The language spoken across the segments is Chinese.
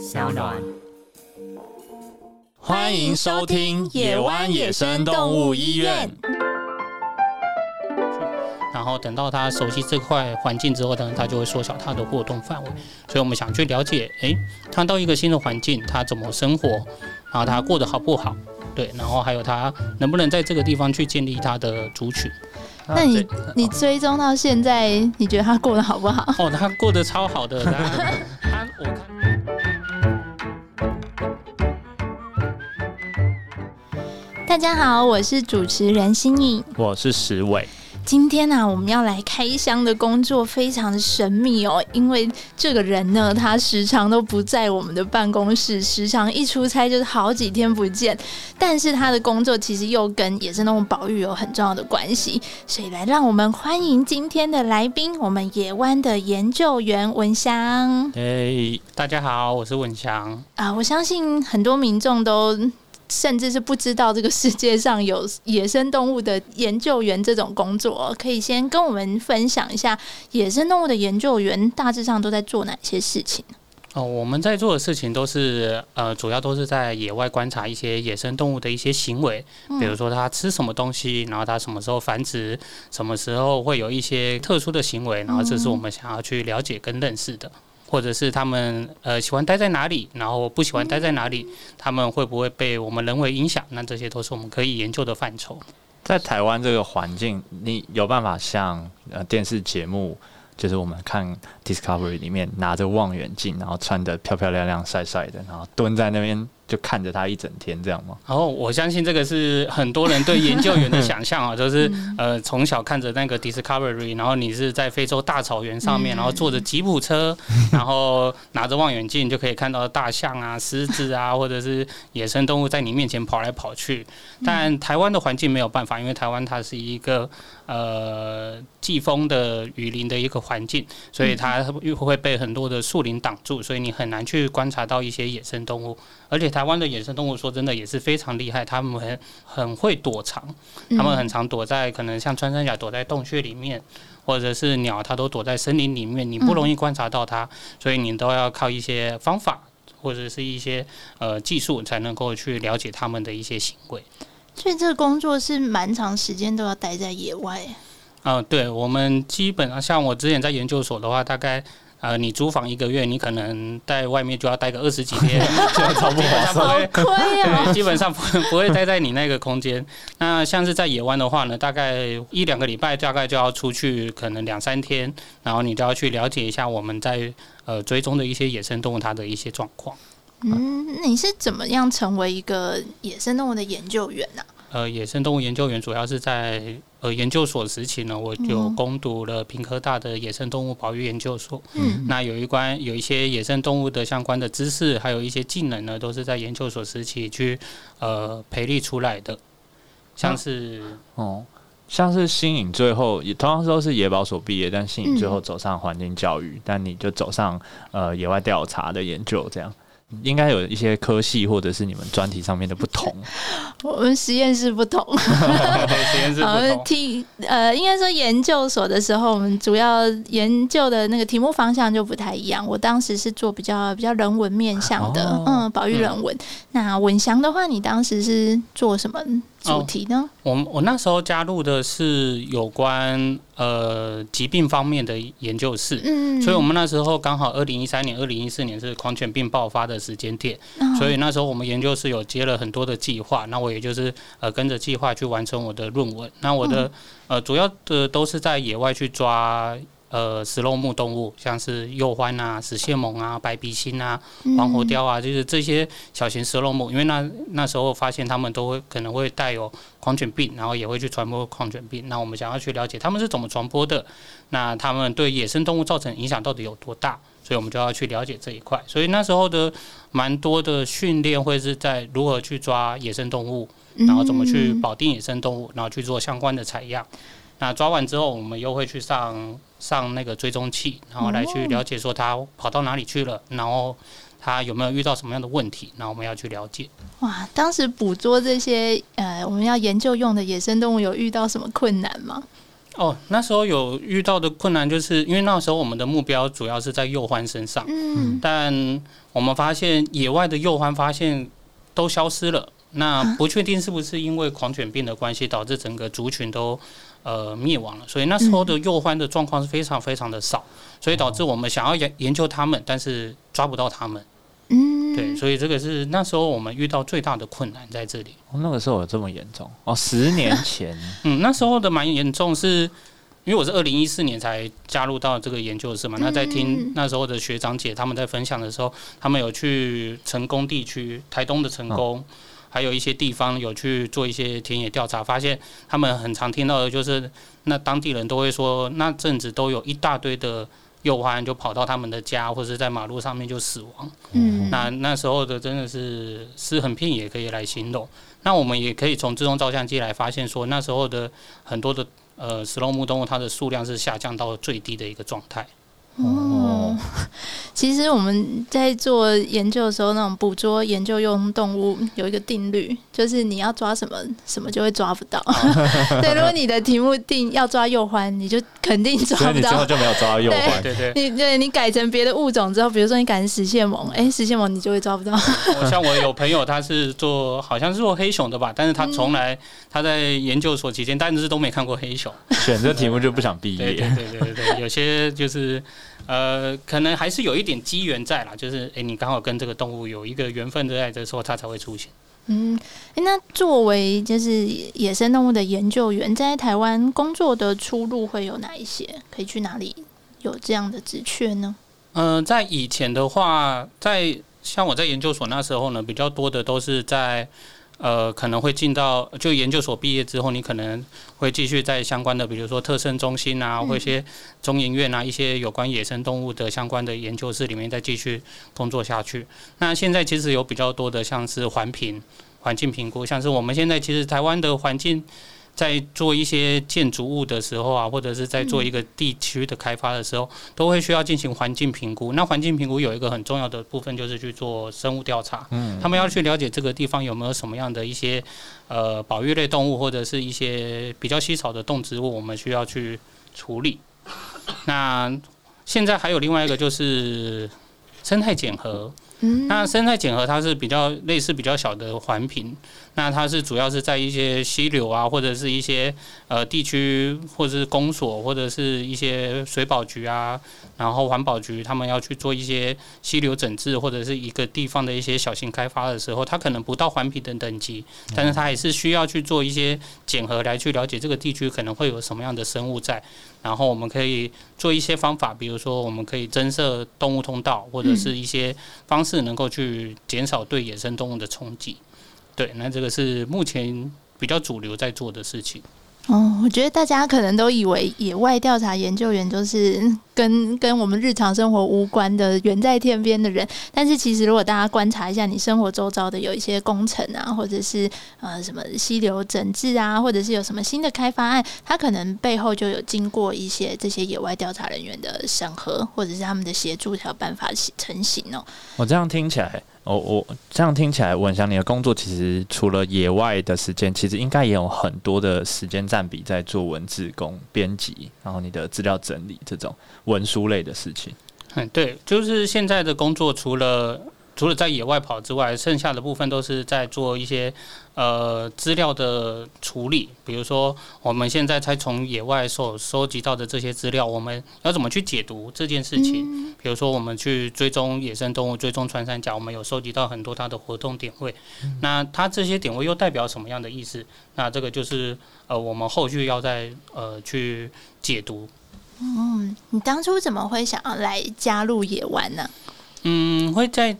小暖。欢迎收听野湾野生动物医院。然后等到他熟悉这块环境之后呢，他就会缩小他的活动范围。所以我们想去了解，诶，他到一个新的环境，他怎么生活，然后他过得好不好？对，然后还有他能不能在这个地方去建立他的族群。那你你追踪到现在，你觉得他过得好不好？哦，他过得超好的。他他 我看。大家好，我是主持人心颖，我是石伟。今天呢，我们要来开箱的工作非常的神秘哦，因为这个人呢，他时常都不在我们的办公室，时常一出差就是好几天不见。但是他的工作其实又跟野生动物保育有很重要的关系，所以来让我们欢迎今天的来宾，我们野湾的研究员文祥。哎，大家好，我是文祥。啊，我相信很多民众都。甚至是不知道这个世界上有野生动物的研究员这种工作，可以先跟我们分享一下野生动物的研究员大致上都在做哪些事情？哦，我们在做的事情都是呃，主要都是在野外观察一些野生动物的一些行为，比如说它吃什么东西，然后它什么时候繁殖，什么时候会有一些特殊的行为，然后这是我们想要去了解跟认识的。或者是他们呃喜欢待在哪里，然后不喜欢待在哪里，他们会不会被我们人为影响？那这些都是我们可以研究的范畴。在台湾这个环境，你有办法像呃电视节目，就是我们看 Discovery 里面拿着望远镜，然后穿的漂漂亮亮、帅帅的，然后蹲在那边。就看着他一整天这样吗？然后我相信这个是很多人对研究员的想象啊，就是呃从小看着那个 Discovery，然后你是在非洲大草原上面，然后坐着吉普车，然后拿着望远镜就可以看到大象啊、狮子啊，或者是野生动物在你面前跑来跑去。但台湾的环境没有办法，因为台湾它是一个呃季风的雨林的一个环境，所以它又会被很多的树林挡住，所以你很难去观察到一些野生动物，而且它。台湾的野生动物说真的也是非常厉害，他们很很会躲藏，他们很常躲在可能像穿山甲躲在洞穴里面，或者是鸟它都躲在森林里面，你不容易观察到它，所以你都要靠一些方法或者是一些呃技术才能够去了解他们的一些行为。所以这个工作是蛮长时间都要待在野外。嗯，对，我们基本上像我之前在研究所的话，大概。呃，你租房一个月，你可能在外面就要待个二十几天，超不划算，亏啊！基本上不不会待在你那个空间。那像是在野湾的话呢，大概一两个礼拜，大概就要出去，可能两三天，然后你就要去了解一下我们在呃追踪的一些野生动物它的一些状况。嗯，你是怎么样成为一个野生动物的研究员呢？呃，野生动物研究员主要是在呃研究所时期呢，我就攻读了平科大的野生动物保育研究所。嗯，那有一关有一些野生动物的相关的知识，还有一些技能呢，都是在研究所时期去呃培力出来的。像是哦，像是新颖最后也同样都是野保所毕业，但新颖最后走上环境教育，但你就走上呃野外调查的研究这样。应该有一些科系或者是你们专题上面的不同。我们实验室不同，实验室不同。题呃，应该说研究所的时候，我们主要研究的那个题目方向就不太一样。我当时是做比较比较人文面向的，嗯，保育人文。那文祥的话，你当时是做什么？主题呢？我我那时候加入的是有关呃疾病方面的研究室，嗯，所以我们那时候刚好二零一三年、二零一四年是狂犬病爆发的时间点，所以那时候我们研究室有接了很多的计划，那我也就是呃跟着计划去完成我的论文。那我的呃主要的都是在野外去抓。呃，食肉目动物，像是鼬獾啊、食蟹獴啊、白鼻心啊、黄喉貂啊，就是这些小型食肉目，因为那那时候发现它们都会可能会带有狂犬病，然后也会去传播狂犬病。那我们想要去了解它们是怎么传播的，那它们对野生动物造成影响到底有多大？所以我们就要去了解这一块。所以那时候的蛮多的训练会是在如何去抓野生动物，然后怎么去保定野生动物，然后去做相关的采样。那抓完之后，我们又会去上上那个追踪器，然后来去了解说它跑到哪里去了，然后它有没有遇到什么样的问题，然后我们要去了解。哇，当时捕捉这些呃我们要研究用的野生动物，有遇到什么困难吗？哦，那时候有遇到的困难，就是因为那时候我们的目标主要是在幼獾身上，嗯，但我们发现野外的幼獾发现都消失了，那不确定是不是因为狂犬病的关系导致整个族群都呃灭亡了，所以那时候的幼獾的状况是非常非常的少，所以导致我们想要研研究它们，但是抓不到它们。嗯，对，所以这个是那时候我们遇到最大的困难在这里。哦，那个时候有这么严重？哦，十年前。嗯，那时候的蛮严重，是因为我是二零一四年才加入到这个研究室嘛。那在听那时候的学长姐他们在分享的时候，他们有去成功地区，台东的成功，还有一些地方有去做一些田野调查，发现他们很常听到的就是，那当地人都会说，那阵子都有一大堆的。幼獾就跑到他们的家，或者在马路上面就死亡。嗯，那那时候的真的是尸横遍野，可以来形容。那我们也可以从自动照相机来发现，说那时候的很多的呃食肉目动物，它的数量是下降到最低的一个状态。哦，其实我们在做研究的时候，那种捕捉研究用动物有一个定律，就是你要抓什么，什么就会抓不到。对，如果你的题目定要抓幼獾，你就肯定抓不到。你最后就没有抓到幼獾。对对，你对你改成别的物种之后，比如说你改成石蟹獴，哎，石蟹獴你就会抓不到。像我有朋友，他是做好像是做黑熊的吧，但是他从来他在研究所期间，但是都没看过黑熊。选这题目就不想毕业。对对对对对，有些就是。呃，可能还是有一点机缘在啦，就是哎，你刚好跟这个动物有一个缘分在的时候，它才会出现。嗯，哎，那作为就是野生动物的研究员，在台湾工作的出路会有哪一些？可以去哪里有这样的职缺呢？嗯，在以前的话，在像我在研究所那时候呢，比较多的都是在。呃，可能会进到就研究所毕业之后，你可能会继续在相关的，比如说特生中心啊，或一些中研院啊，一些有关野生动物的相关的研究室里面再继续工作下去。那现在其实有比较多的，像是环评、环境评估，像是我们现在其实台湾的环境。在做一些建筑物的时候啊，或者是在做一个地区的开发的时候，都会需要进行环境评估。那环境评估有一个很重要的部分，就是去做生物调查。嗯，他们要去了解这个地方有没有什么样的一些呃保育类动物，或者是一些比较稀少的动植物，我们需要去处理。那现在还有另外一个就是生态检核。那生态检核它是比较类似比较小的环评，那它是主要是在一些溪流啊，或者是一些呃地区，或者是公所，或者是一些水保局啊，然后环保局他们要去做一些溪流整治，或者是一个地方的一些小型开发的时候，它可能不到环评的等级，但是它还是需要去做一些检核来去了解这个地区可能会有什么样的生物在。然后我们可以做一些方法，比如说我们可以增设动物通道，或者是一些方式能够去减少对野生动物的冲击。对，那这个是目前比较主流在做的事情。哦，我觉得大家可能都以为野外调查研究员就是跟跟我们日常生活无关的远在天边的人，但是其实如果大家观察一下你生活周遭的有一些工程啊，或者是呃什么溪流整治啊，或者是有什么新的开发案，它可能背后就有经过一些这些野外调查人员的审核，或者是他们的协助才有办法成型哦。我这样听起来。哦，我这样听起来，文祥，你的工作其实除了野外的时间，其实应该也有很多的时间占比在做文字工、编辑，然后你的资料整理这种文书类的事情。嗯，对，就是现在的工作，除了。除了在野外跑之外，剩下的部分都是在做一些呃资料的处理。比如说，我们现在才从野外所收集到的这些资料，我们要怎么去解读这件事情？比如说，我们去追踪野生动物，追踪穿山甲，我们有收集到很多它的活动点位。那它这些点位又代表什么样的意思？那这个就是呃，我们后续要再呃去解读。嗯，你当初怎么会想要来加入野湾呢？嗯，会在。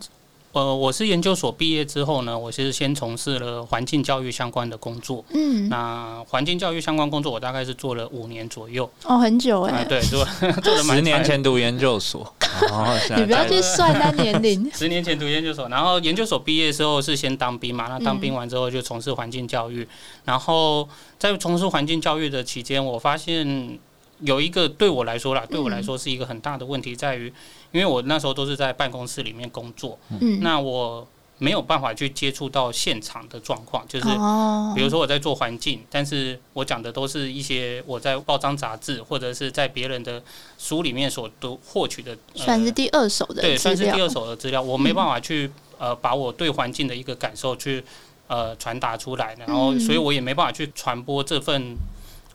呃，我是研究所毕业之后呢，我其实先从事了环境教育相关的工作。嗯，那环境教育相关工作，我大概是做了五年左右。哦，很久哎。对，做 做了十年前读研究所。哦 你不要去算他年龄。十年前读研究所，然后研究所毕业之后是先当兵嘛？那当兵完之后就从事环境教育。然后在从事环境教育的期间，我发现有一个对我来说啦，对我来说是一个很大的问题，在于。因为我那时候都是在办公室里面工作，那我没有办法去接触到现场的状况，就是哦，比如说我在做环境，但是我讲的都是一些我在报章杂志或者是在别人的书里面所读获取的，呃算是第二手的对，资料。算是第二手的资料，我没办法去呃把我对环境的一个感受去呃传达出来，然后嗯。所以我也没办法去传播这份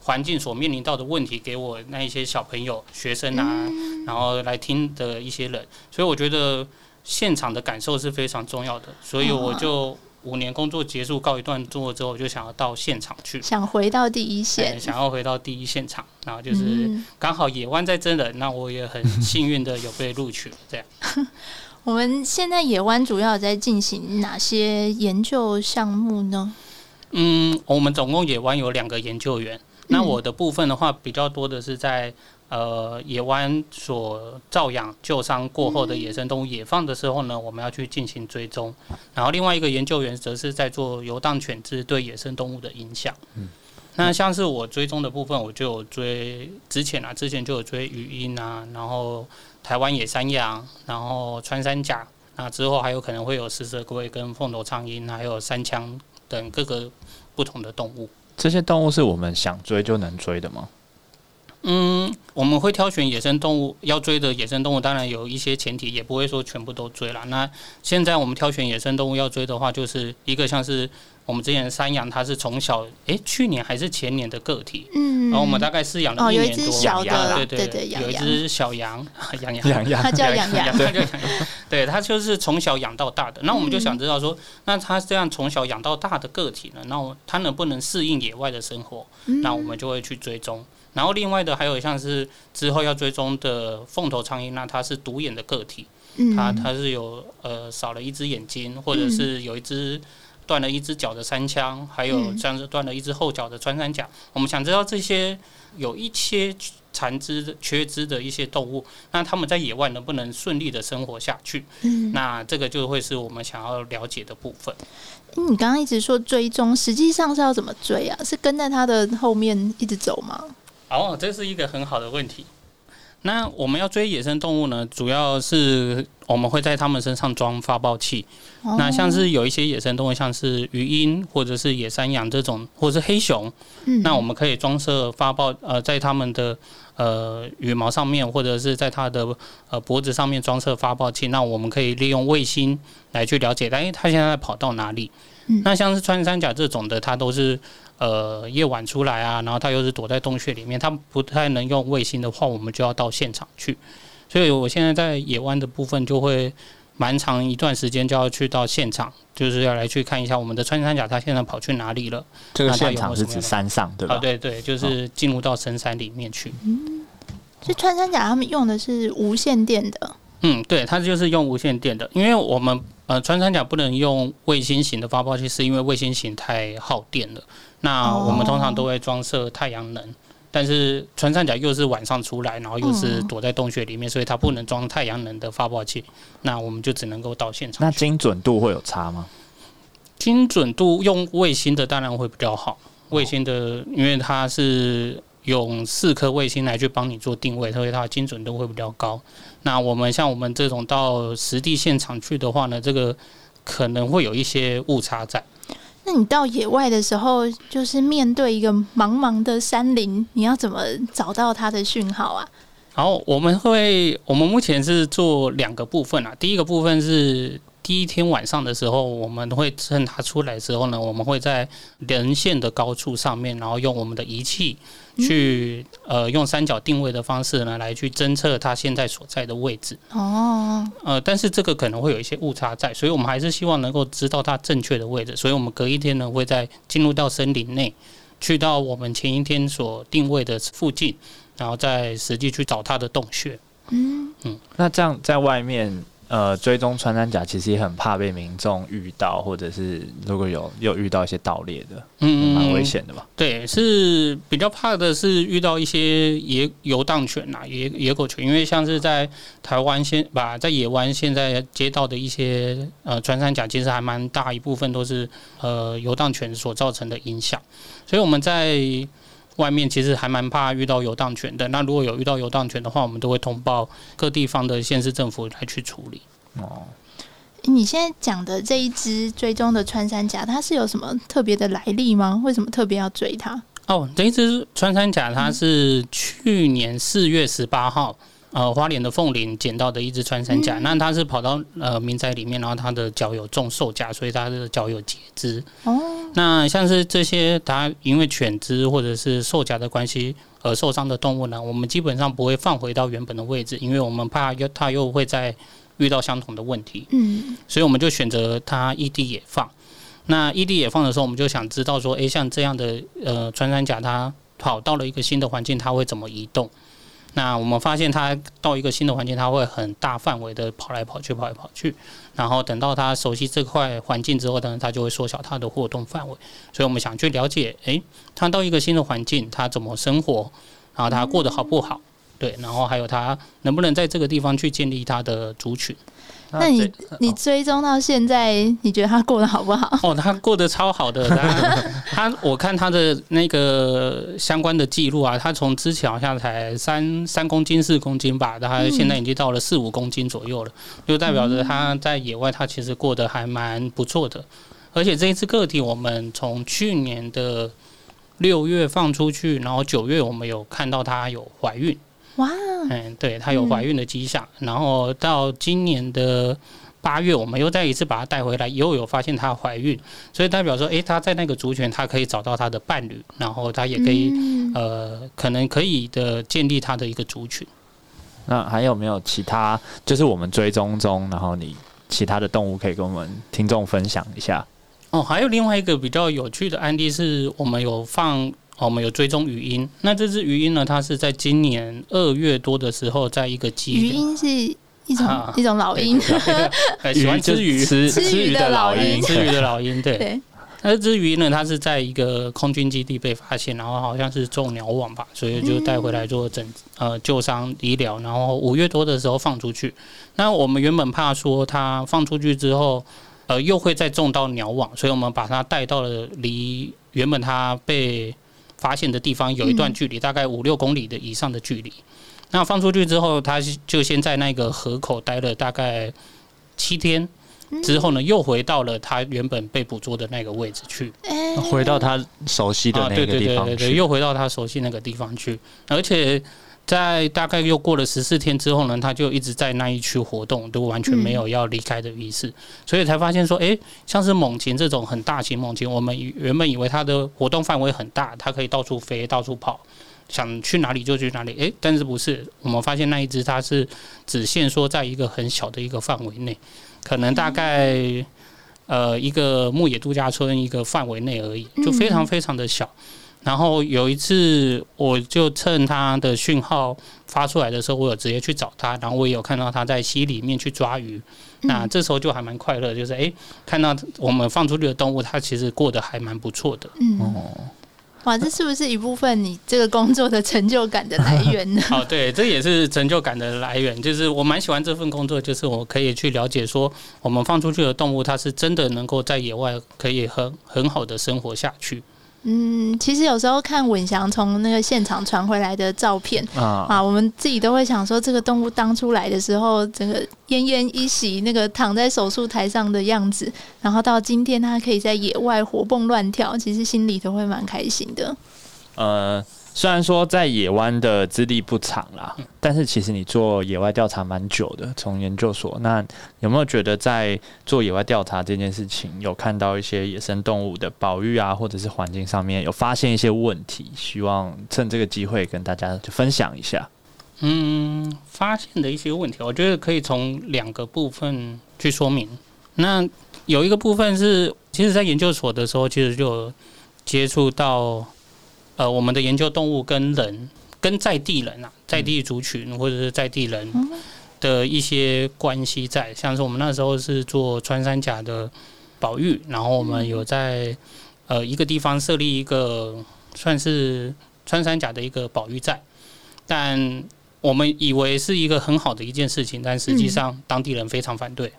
环境所面临到的问题给我那一些小朋友、学生啊，嗯然后来听的一些人，所以我觉得现场的感受是非常重要的，所以我就五年工作结束告一段落之后，我就想要到现场去。想回到第一线哎，想要回到第一现场，然后就是嗯刚好野湾在真人，那我也很幸运的有被录取，这样。我们现在野湾主要在进行哪些研究项目呢？嗯，我们总共野湾有两个研究员。那嗯我的部分的话，比较多的是在呃野湾所照养救伤过后的野生动物野放的时候呢，我们要去进行追踪。然后另外一个研究员则是在做游荡犬只对野生动物的影响。那像是我追踪的部分，我就有追之前啊，之前就有追鱼鹰啊，然后台湾野山羊，然后穿山甲，那之后还有可能会有食蛇龟跟凤头苍鹰，还有山枪等各个不同的动物。这些动物是我们想追就能追的吗？嗯，我们会挑选野生动物，要追的野生动物，当然有一些前提，也不会说全部都追了。那现在我们挑选野生动物要追的话，就是一个像是我们之前山羊，它是从小，诶，去年还是前年的个体，嗯，然后我们大概饲养了一一年多，只小养羊的，对对对，有一，只小羊，羊羊养羊它叫养羊，它就养羊，对，它就是从小养到大的。那我们就想知道说，那它这样从小养到大的个体呢，那我它能不能适应野外的生活？嗯那我们就会去追踪。然后另外的还有像是之后要追踪的凤头苍蝇，那它是独眼的个体，嗯它它是有呃少了一只眼睛，或者是有一只断了一只脚的三枪，还有嗯像是断了一只后脚的穿山甲。我们想知道这些有一些残肢的缺肢的一些动物，那它们在野外能不能顺利的生活下去？嗯，那这个就会是我们想要了解的部分。你刚刚一直说追踪，实际上是要怎么追啊？是跟在它的后面一直走吗？哦，这是一个很好的问题。那我们要追野生动物呢，主要是我们会在它们身上装发报器。哦那像是有一些野生动物，像是鱼鹰或者是野山羊这种，或者是黑熊，嗯那我们可以装设发报呃，在它们的呃羽毛上面，或者是在它的呃脖子上面装设发报器。那我们可以利用卫星来去了解，哎，它现在跑到哪里？嗯那像是穿山甲这种的，它都是呃夜晚出来啊，然后它又是躲在洞穴里面，它不太能用卫星的话，我们就要到现场去。所以我现在在野湾的部分就会蛮长一段时间就要去到现场，就是要来去看一下我们的穿山甲它现在跑去哪里了。这个现场是指没有什么山上对吧？啊，对对，就是进入到深山里面去。所以穿山甲他们用的是无线电的，嗯，对，它就是用无线电的，因为我们呃穿山甲不能用卫星型的发报器，是因为卫星型太耗电了。那我们通常都会装设太阳能，但是穿山甲又是晚上出来，然后又是躲在洞穴里面，所以它不能装太阳能的发报器。那我们就只能够到现场。那精准度会有差吗？精准度用卫星的当然会比较好，卫星的因为它是用四颗卫星来去帮你做定位，所以它的精准度会比较高。那我们像我们这种到实地现场去的话呢，这个可能会有一些误差在。那你到野外的时候，就是面对一个茫茫的山林，你要怎么找到它的讯号啊？好我们会，我们目前是做两个部分啊。第一个部分是第一天晚上的时候，我们会趁它出来的时候呢，我们会在人线的高处上面，然后用我们的仪器去、呃用三角定位的方式呢，来去侦测它现在所在的位置。哦，呃，但是这个可能会有一些误差在，所以我们还是希望能够知道它正确的位置。所以我们隔一天呢，会在进入到森林内，去到我们前一天所定位的附近，然后再实际去找它的洞穴。嗯嗯，那这样在外面呃追踪穿山甲，其实也很怕被民众遇到，或者是如果有有遇到一些盗猎的，嗯，蛮危险的吧？对，是比较怕的是遇到一些野游荡犬呐、野野狗犬，因为像是在台湾现吧在野湾现在接到的一些呃穿山甲，其实还蛮大一部分都是呃游荡犬所造成的影响，所以我们在外面其实还蛮怕遇到游荡犬的。那如果有遇到游荡犬的话，我们都会通报各地方的县市政府来去处理。哦，你现在讲的这一只追踪的穿山甲，它是有什么特别的来历吗？为什么特别要追它？哦，这一只穿山甲，它是去年四月十八号，呃，花莲的凤林捡到的一只穿山甲。那它是跑到呃民宅里面，然后它的脚有中兽甲，所以它的脚有截肢。哦，那像是这些它因为犬只或者是兽甲的关系而受伤的动物呢，我们基本上不会放回到原本的位置，因为我们怕又它又会再遇到相同的问题。嗯，所以我们就选择它异地野放。那异地野放的时候，我们就想知道说，诶，像这样的呃穿山甲，它跑到了一个新的环境，它会怎么移动？那我们发现它到一个新的环境，它会很大范围的跑来跑去，跑来跑去。然后等到它熟悉这块环境之后呢，它就会缩小它的活动范围。所以我们想去了解，诶，它到一个新的环境，它怎么生活？然后它过得好不好？对，然后还有它能不能在这个地方去建立它的族群？那你你追踪到现在，你觉得他过得好不好？哦，他过得超好的。他他我看他的那个相关的记录啊，他从之前好像才三三公斤四公斤吧，他现在已经到了四五公斤左右了，就代表着他在野外他其实过得还蛮不错的。而且这一次个体，我们从去年的六月放出去，然后九月我们有看到它有怀孕。哇，嗯，对，她有怀孕的迹象，然后到今年的八月，我们又再一次把她带回来，又有发现她怀孕，所以代表说，哎，她在那个族群，她可以找到她的伴侣，然后她也可以，呃，可能可以的建立她的一个族群。那还有没有其他，就是我们追踪中，然后你其他的动物可以跟我们听众分享一下？哦，还有另外一个比较有趣的案例是，我们有放。我们有追踪语音，那这只语音呢？它是在今年二月多的时候，在一个基语音是一种一种老鹰，喜欢吃鱼吃吃鱼的老鹰，吃鱼的老鹰。对，那这只鱼呢？它是在一个空军基地被发现，然后好像是中鸟网吧，所以就带回来做诊呃救伤医疗。然后五月多的时候放出去，那我们原本怕说它放出去之后，呃，又会再中到鸟网，所以我们把它带到了离原本它被发现的地方有一段距离，大概五六公里的以上的距离。那放出去之后，他就先在那个河口待了大概七天，之后呢，又回到了他原本被捕捉的那个位置去，回到他熟悉的那个地方去，又回到他熟悉那个地方去，而且。在大概又过了十四天之后呢，他就一直在那一区活动，都完全没有要离开的意思，所以才发现说，哎，像是猛禽这种很大型猛禽，我们原本以为它的活动范围很大，它可以到处飞、到处跑，想去哪里就去哪里，哎，但是不是？我们发现那一只它是只限说在一个很小的一个范围内，可能大概呃一个牧野度假村一个范围内而已，就非常非常的小。然后有一次，我就趁他的讯号发出来的时候，我有直接去找他，然后我也有看到他在溪里面去抓鱼。那这时候就还蛮快乐，就是哎，看到我们放出去的动物，它其实过得还蛮不错的。嗯，哇，这是不是一部分你这个工作的成就感的来源呢？哦，对，这也是成就感的来源。就是我蛮喜欢这份工作，就是我可以去了解说，我们放出去的动物，它是真的能够在野外可以很很好的生活下去。嗯，其实有时候看稳祥从那个现场传回来的照片啊，我们自己都会想说，这个动物当初来的时候，整个奄奄一息，那个躺在手术台上的样子，然后到今天它可以在野外活蹦乱跳，其实心里都会蛮开心的。呃。虽然说在野湾的资历不长啦，但是其实你做野外调查蛮久的，从研究所。那有没有觉得在做野外调查这件事情，有看到一些野生动物的保育啊，或者是环境上面有发现一些问题？希望趁这个机会跟大家分享一下。嗯，发现的一些问题，我觉得可以从两个部分去说明。那有一个部分是，其实在研究所的时候，其实就接触到。呃，我们的研究动物跟人，跟在地人啊，在地族群或者是在地人的一些关系在，像是我们那时候是做穿山甲的保育，然后我们有在呃一个地方设立一个算是穿山甲的一个保育站，但我们以为是一个很好的一件事情，但实际上当地人非常反对，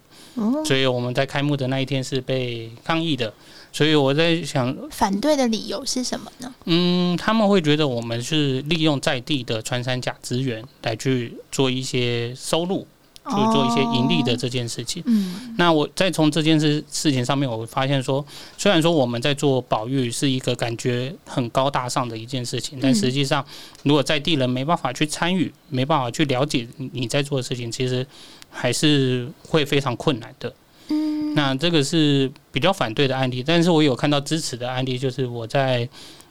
所以我们在开幕的那一天是被抗议的。所以我在想，反对的理由是什么呢？嗯，他们会觉得我们是利用在地的穿山甲资源来去做一些收入，去做一些盈利的这件事情。嗯，那我再从这件事事情上面，我发现说，虽然说我们在做保育是一个感觉很高大上的一件事情，但实际上，如果在地人没办法去参与，没办法去了解你在做的事情，其实还是会非常困难的。嗯，那这个是比较反对的案例，但是我有看到支持的案例，就是我在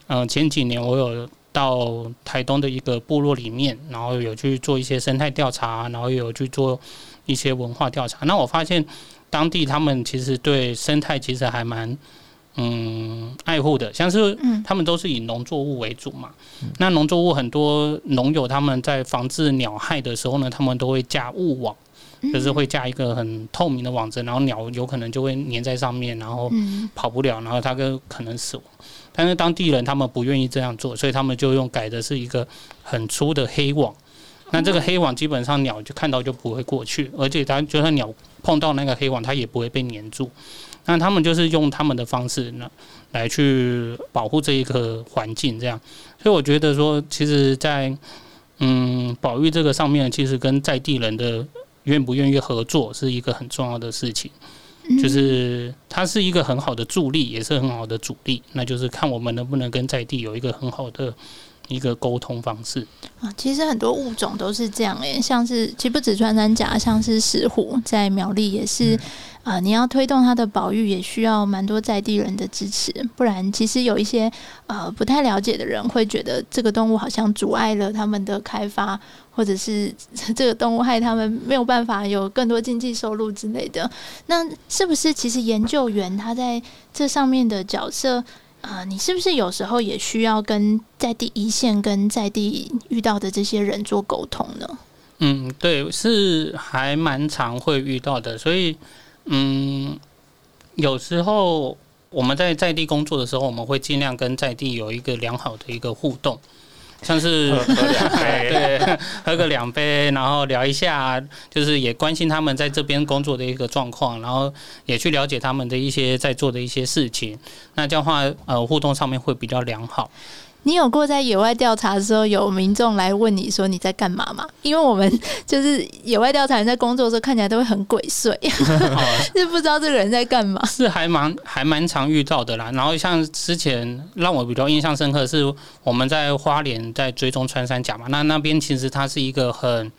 嗯前几年我有。到台东的一个部落里面，然后有去做一些生态调查，然后有去做一些文化调查。那我发现当地他们其实对生态其实还蛮嗯爱护的，像是他们都是以农作物为主嘛。那农作物很多农友他们在防治鸟害的时候呢，他们都会架雾网，就是会架一个很透明的网子，然后鸟有可能就会粘在上面，然后跑不了，然后它就可能死亡。但是当地人他们不愿意这样做，所以他们就用改的是一个很粗的黑网。那这个黑网基本上鸟就看到就不会过去，而且它就算鸟碰到那个黑网，它也不会被粘住。那他们就是用他们的方式呢来去保护这一个环境，这样。所以我觉得说，其实，在嗯保育这个上面，其实跟在地人的愿不愿意合作是一个很重要的事情。就是它是一个很好的助力，也是很好的阻力。那就是看我们能不能跟在地有一个很好的一个沟通方式啊。其实很多物种都是这样诶，像是其实不止穿山甲，像是石虎在苗栗也是。啊，你要推动它的保育，也需要蛮多在地人的支持，不然其实有一些呃不太了解的人会觉得这个动物好像阻碍了他们的开发，或者是 这个动物害他们没有办法有更多经济收入之类的。那是不是其实研究员他在这上面的角色啊？你是不是有时候也需要跟在第一线、跟在地遇到的这些人做沟通呢？嗯，对，是还蛮常会遇到的，所以。嗯，有时候我们在在地工作的时候，我们会尽量跟在地有一个良好的一个互动，像是喝两杯，对，喝个两杯，然后聊一下，就是也关心他们在这边工作的一个状况，然后也去了解他们的一些在做的一些事情，那这样话，呃，互动上面会比较良好。你有过在野外调查的时候，有民众来问你说你在干嘛吗？因为我们就是野外调查人在工作的时候，看起来都会很鬼祟，就不知道这个人在干嘛。是还蛮还蛮常遇到的啦。然后像之前让我比较印象深刻的是，我们在花莲在追踪穿山甲嘛，那那边其实它是一个很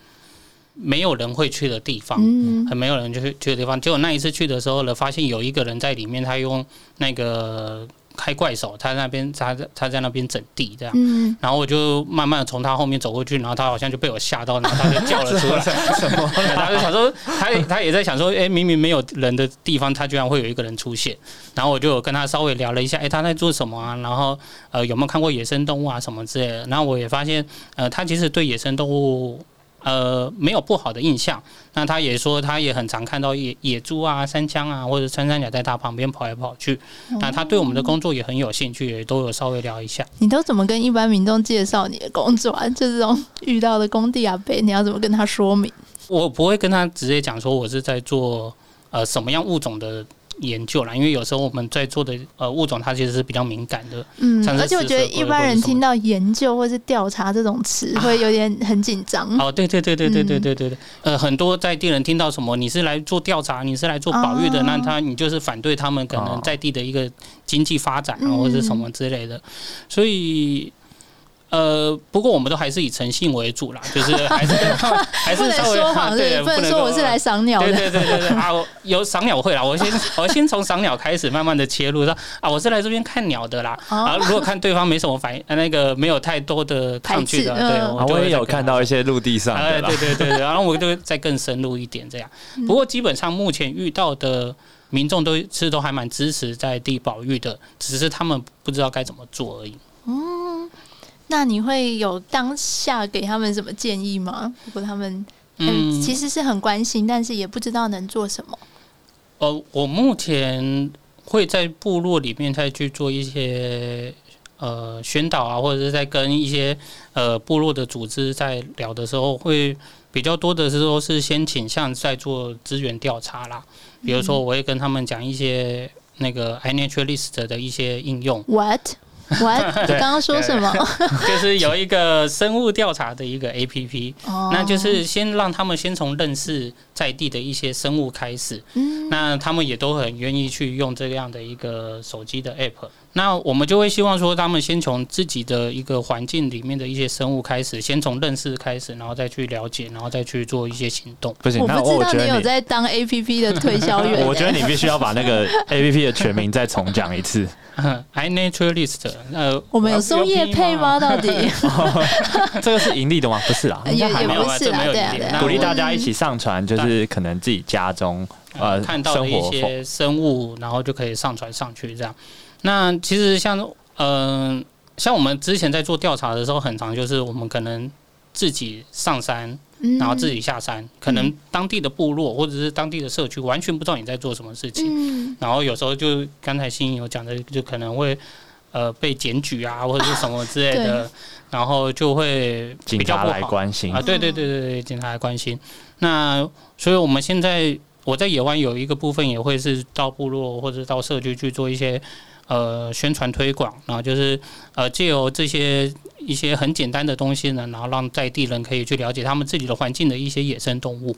没有人会去的地方，嗯很没有人去去的地方。结果那一次去的时候呢，发现有一个人在里面，他用那个。开怪手，他那边他在他在那边整地这样，然后我就慢慢的从他后面走过去，然后他好像就被我吓到，然后他就叫了出来，什么？他就想说，他他也在想说，哎，明明没有人的地方，他居然会有一个人出现，然后我就跟他稍微聊了一下，哎，他在做什么啊？然后呃，有没有看过野生动物啊什么之类的？然后我也发现，呃，他其实对野生动物。呃，没有不好的印象。那他也说，他也很常看到野野猪啊、山羌啊，或者穿山甲在他旁边跑来跑去。那他对我们的工作也很有兴趣，也都有稍微聊一下。你都怎么跟一般民众介绍你的工作啊？就这种遇到的工地啊，被你要怎么跟他说明？我不会跟他直接讲说我是在做呃什么样物种的。研究啦，因为有时候我们在做的呃物种，它其实是比较敏感的。嗯，而且我觉得一般人听到研究或是调查这种词，会有点很紧张。哦，对对对对对对对对对。呃，很多在地人听到什么，你是来做调查，你是来做保育的，那他你就是反对他们可能在地的一个经济发展啊，或者什么之类的，所以。呃，不过我们都还是以诚信为主啦，就是还是还是稍微对，不能说我是来赏鸟的，对对对对对啊，有赏鸟会啦，我先我先从赏鸟开始，慢慢的切入，说啊，我是来这边看鸟的啦，啊，如果看对方没什么反应，那个没有太多的抗拒的，对，我也有看到一些陆地上的，对对对对，然后我就再更深入一点这样。不过基本上目前遇到的民众都是都还蛮支持在地保育的，只是他们不知道该怎么做而已。嗯。那你会有当下给他们什么建议吗？如果他们嗯其实是很关心，但是也不知道能做什么。呃，我目前会在部落里面再去做一些呃宣导啊，或者是在跟一些呃部落的组织在聊的时候，会比较多的是说是先倾向在做资源调查啦。比如说，我会跟他们讲一些那个 iNaturalist 的一些应用。What？我刚刚说什么？就是有一个生物调查的一个 A P P，那就是先让他们先从认识在地的一些生物开始。嗯，那他们也都很愿意去用这样的一个手机的 App。那我们就会希望说，他们先从自己的一个环境里面的一些生物开始，先从认识开始，然后再去了解，然后再去做一些行动。不行，我不知道你有在当 A P P 的推销员。我觉得你必须要把那个 A P P 的全名再重讲一次。i Naturalist，呃，我们有松叶配吗？到底 这个是盈利的吗？不是啊，也也不是啊，对啊，鼓励大家一起上传，就是可能自己家中呃看到的一些生物，然后就可以上传上去这样。那其实像嗯，像我们之前在做调查的时候，很常就是我们可能自己上山。然后自己下山，可能当地的部落或者是当地的社区完全不知道你在做什么事情。然后有时候就刚才新有讲的，就可能会呃被检举啊，或者是什么之类的，然后就会警察来关心啊。对对对对对，警察来关心。那所以我们现在我在野外有一个部分也会是到部落或者到社区去做一些。呃，宣传推广，然后就是呃，借由这些一些很简单的东西呢，然后让在地人可以去了解他们自己的环境的一些野生动物。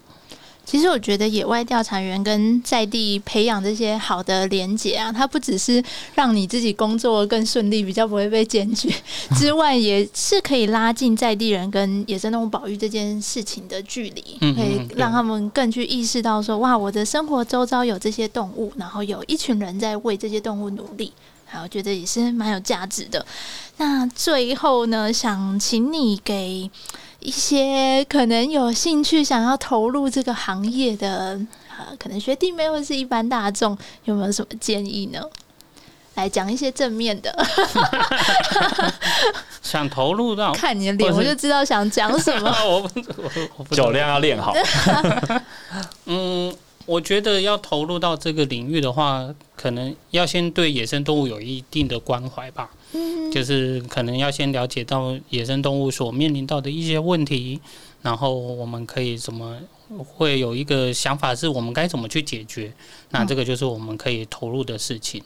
其实我觉得野外调查员跟在地培养这些好的连结啊，它不只是让你自己工作更顺利，比较不会被检举之外，也是可以拉近在地人跟野生动物保育这件事情的距离，可以让他们更去意识到说，哇，我的生活周遭有这些动物，然后有一群人在为这些动物努力，还有觉得也是蛮有价值的。那最后呢，想请你给。一些可能有兴趣想要投入这个行业的，呃，可能学弟妹或是一般大众，有没有什么建议呢？来讲一些正面的。想投入到 看你的脸，我就知道想讲什么。我我酒量要练好。嗯，我觉得要投入到这个领域的话，可能要先对野生动物有一定的关怀吧。就是可能要先了解到野生动物所面临到的一些问题，然后我们可以怎么会有一个想法，是我们该怎么去解决？那这个就是我们可以投入的事情。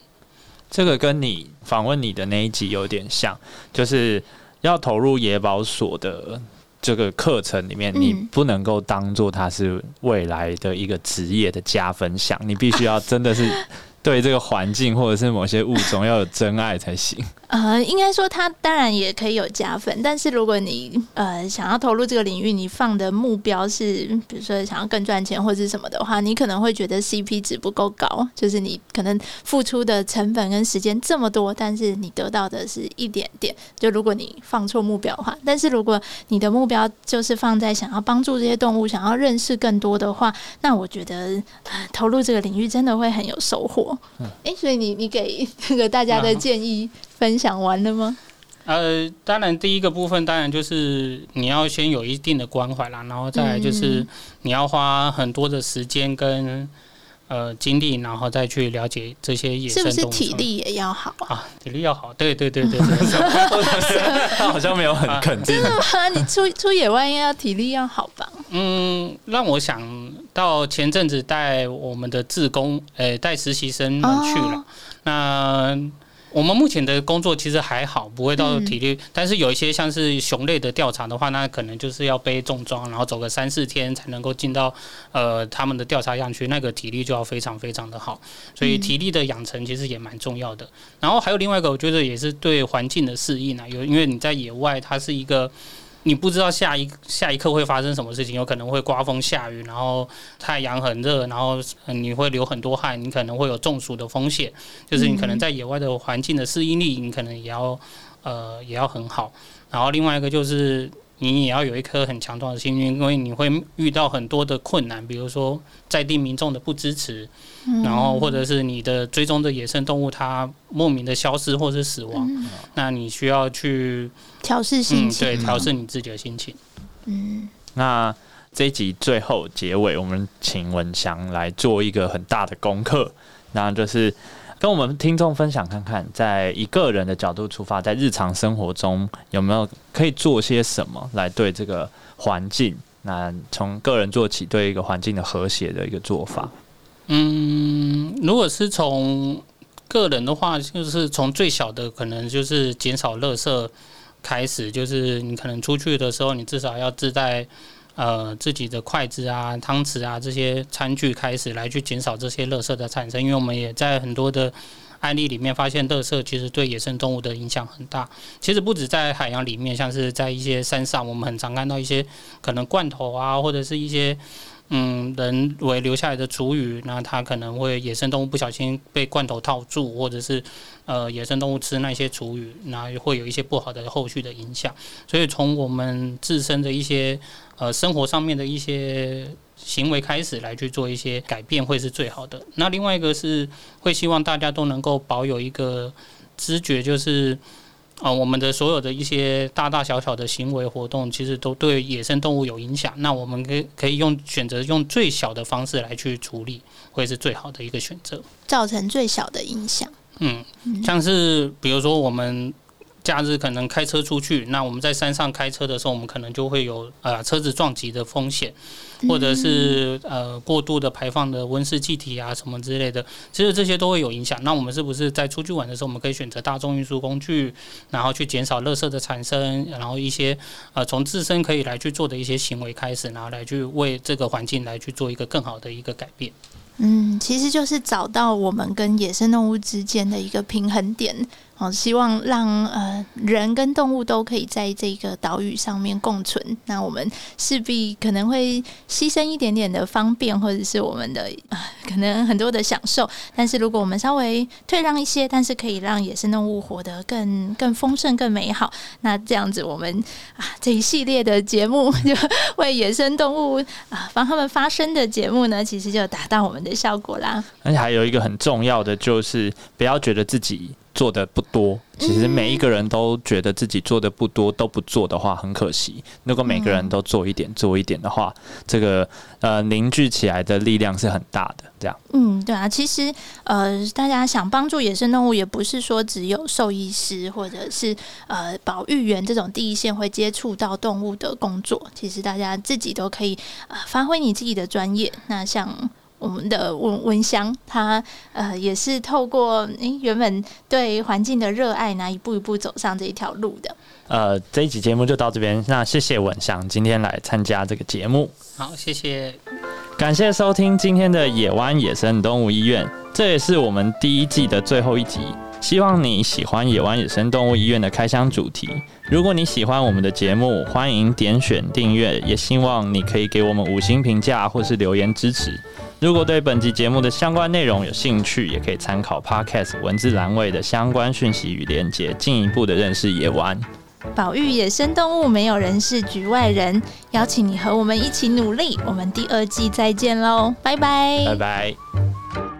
这个跟你访问你的那一集有点像，就是要投入野保所的这个课程里面，你不能够当做它是未来的一个职业的加分项，你必须要真的是。对这个环境或者是某些物种要有真爱才行。呃，应该说它当然也可以有加分，但是如果你呃想要投入这个领域，你放的目标是比如说想要更赚钱或者什么的话，你可能会觉得 CP 值不够高，就是你可能付出的成本跟时间这么多，但是你得到的是一点点。就如果你放错目标的话，但是如果你的目标就是放在想要帮助这些动物，想要认识更多的话，那我觉得投入这个领域真的会很有收获。哎，所以你你给 那个大家的建议分享完了吗？呃，当然，第一个部分当然就是你要先有一定的关怀啦，然后再来就是你要花很多的时间跟呃经历，然后再去了解这些野生动物。是不是体力也要好啊？体力要好，对对对对对。他 好像没有很肯定。真的吗？你出出野外要体力要好吧？嗯，让我想到前阵子带我们的志工，诶，带实习生们去了。那我们目前的工作其实还好，不会到体力。但是有一些像是熊类的调查的话，那可能就是要背重装，然后走个三四天才能够进到呃他们的调查样区，那个体力就要非常非常的好。所以体力的养成其实也蛮重要的。然后还有另外一个，我觉得也是对环境的适应啊，有因为你在野外，它是一个。你不知道下一下一刻会发生什么事情，有可能会刮风下雨，然后太阳很热，然后你会流很多汗，你可能会有中暑的风险。就是你可能在野外的环境的适应力，你可能也要呃也要很好。然后另外一个就是你也要有一颗很强壮的心，因为你会遇到很多的困难，比如说在地民众的不支持，然后或者是你的追踪的野生动物它莫名的消失或是死亡，那你需要去。调试心情，对，调试你自己的心情。嗯，那这一集最后结尾，我们请文祥来做一个很大的功课，那就是跟我们听众分享看看，在一个人的角度出发，在日常生活中有没有可以做些什么来对这个环境，那从个人做起，对一个环境的和谐的一个做法。嗯，如果是从个人的话，就是从最小的可能就是减少垃圾开始，就是你可能出去的时候，你至少要自带呃自己的筷子啊、汤匙啊这些餐具开始来去减少这些垃圾的产生，因为我们也在很多的。案例里面发现，垃圾其实对野生动物的影响很大。其实不止在海洋里面，像是在一些山上，我们很常看到一些可能罐头啊，或者是一些嗯人为留下来的厨余，那它可能会野生动物不小心被罐头套住，或者是呃野生动物吃那些厨余，那会有一些不好的后续的影响。所以从我们自身的一些呃生活上面的一些。行为开始来去做一些改变会是最好的。那另外一个是会希望大家都能够保有一个知觉，就是啊，我们的所有的一些大大小小的行为活动，其实都对野生动物有影响。那我们可以可以用选择用最小的方式来去处理，会是最好的一个选择，造成最小的影响。嗯，像是比如说我们。假日可能开车出去，那我们在山上开车的时候，我们可能就会有呃车子撞击的风险，或者是呃过度的排放的温室气体啊什么之类的，其实这些都会有影响。那我们是不是在出去玩的时候，我们可以选择大众运输工具，然后去减少垃圾的产生，然后一些呃从自身可以来去做的一些行为开始，然后来去为这个环境来去做一个更好的一个改变。嗯，其实就是找到我们跟野生动物之间的一个平衡点。哦，希望让呃人跟动物都可以在这个岛屿上面共存。那我们势必可能会牺牲一点点的方便，或者是我们的可能很多的享受。但是如果我们稍微退让一些，但是可以让野生动物活得更更丰盛、更美好，那这样子我们啊这一系列的节目 就为野生动物啊帮他们发声的节目呢，其实就达到我们的效果啦。而且还有一个很重要的就是，不要觉得自己。做的不多，其实每一个人都觉得自己做的不多，都不做的话很可惜。如果每个人都做一点，做一点的话，这个呃凝聚起来的力量是很大的。这样，嗯，对啊，其实呃，大家想帮助野生动物，也不是说只有兽医师或者是呃保育员这种第一线会接触到动物的工作。其实大家自己都可以呃发挥你自己的专业。那像。我们的文文香，他呃也是透过诶原本对环境的热爱呢，一步一步走上这一条路的。呃，这一集节目就到这边，那谢谢蚊香今天来参加这个节目。好，谢谢，感谢收听今天的野湾野生动物医院，这也是我们第一季的最后一集。希望你喜欢野湾野生动物医院的开箱主题。如果你喜欢我们的节目，欢迎点选订阅，也希望你可以给我们五星评价或是留言支持。如果对本集节目的相关内容有兴趣，也可以参考 Podcast 文字栏位的相关讯息与连接，进一步的认识野湾。保育野生动物，没有人是局外人。邀请你和我们一起努力。我们第二季再见喽，拜拜，拜拜。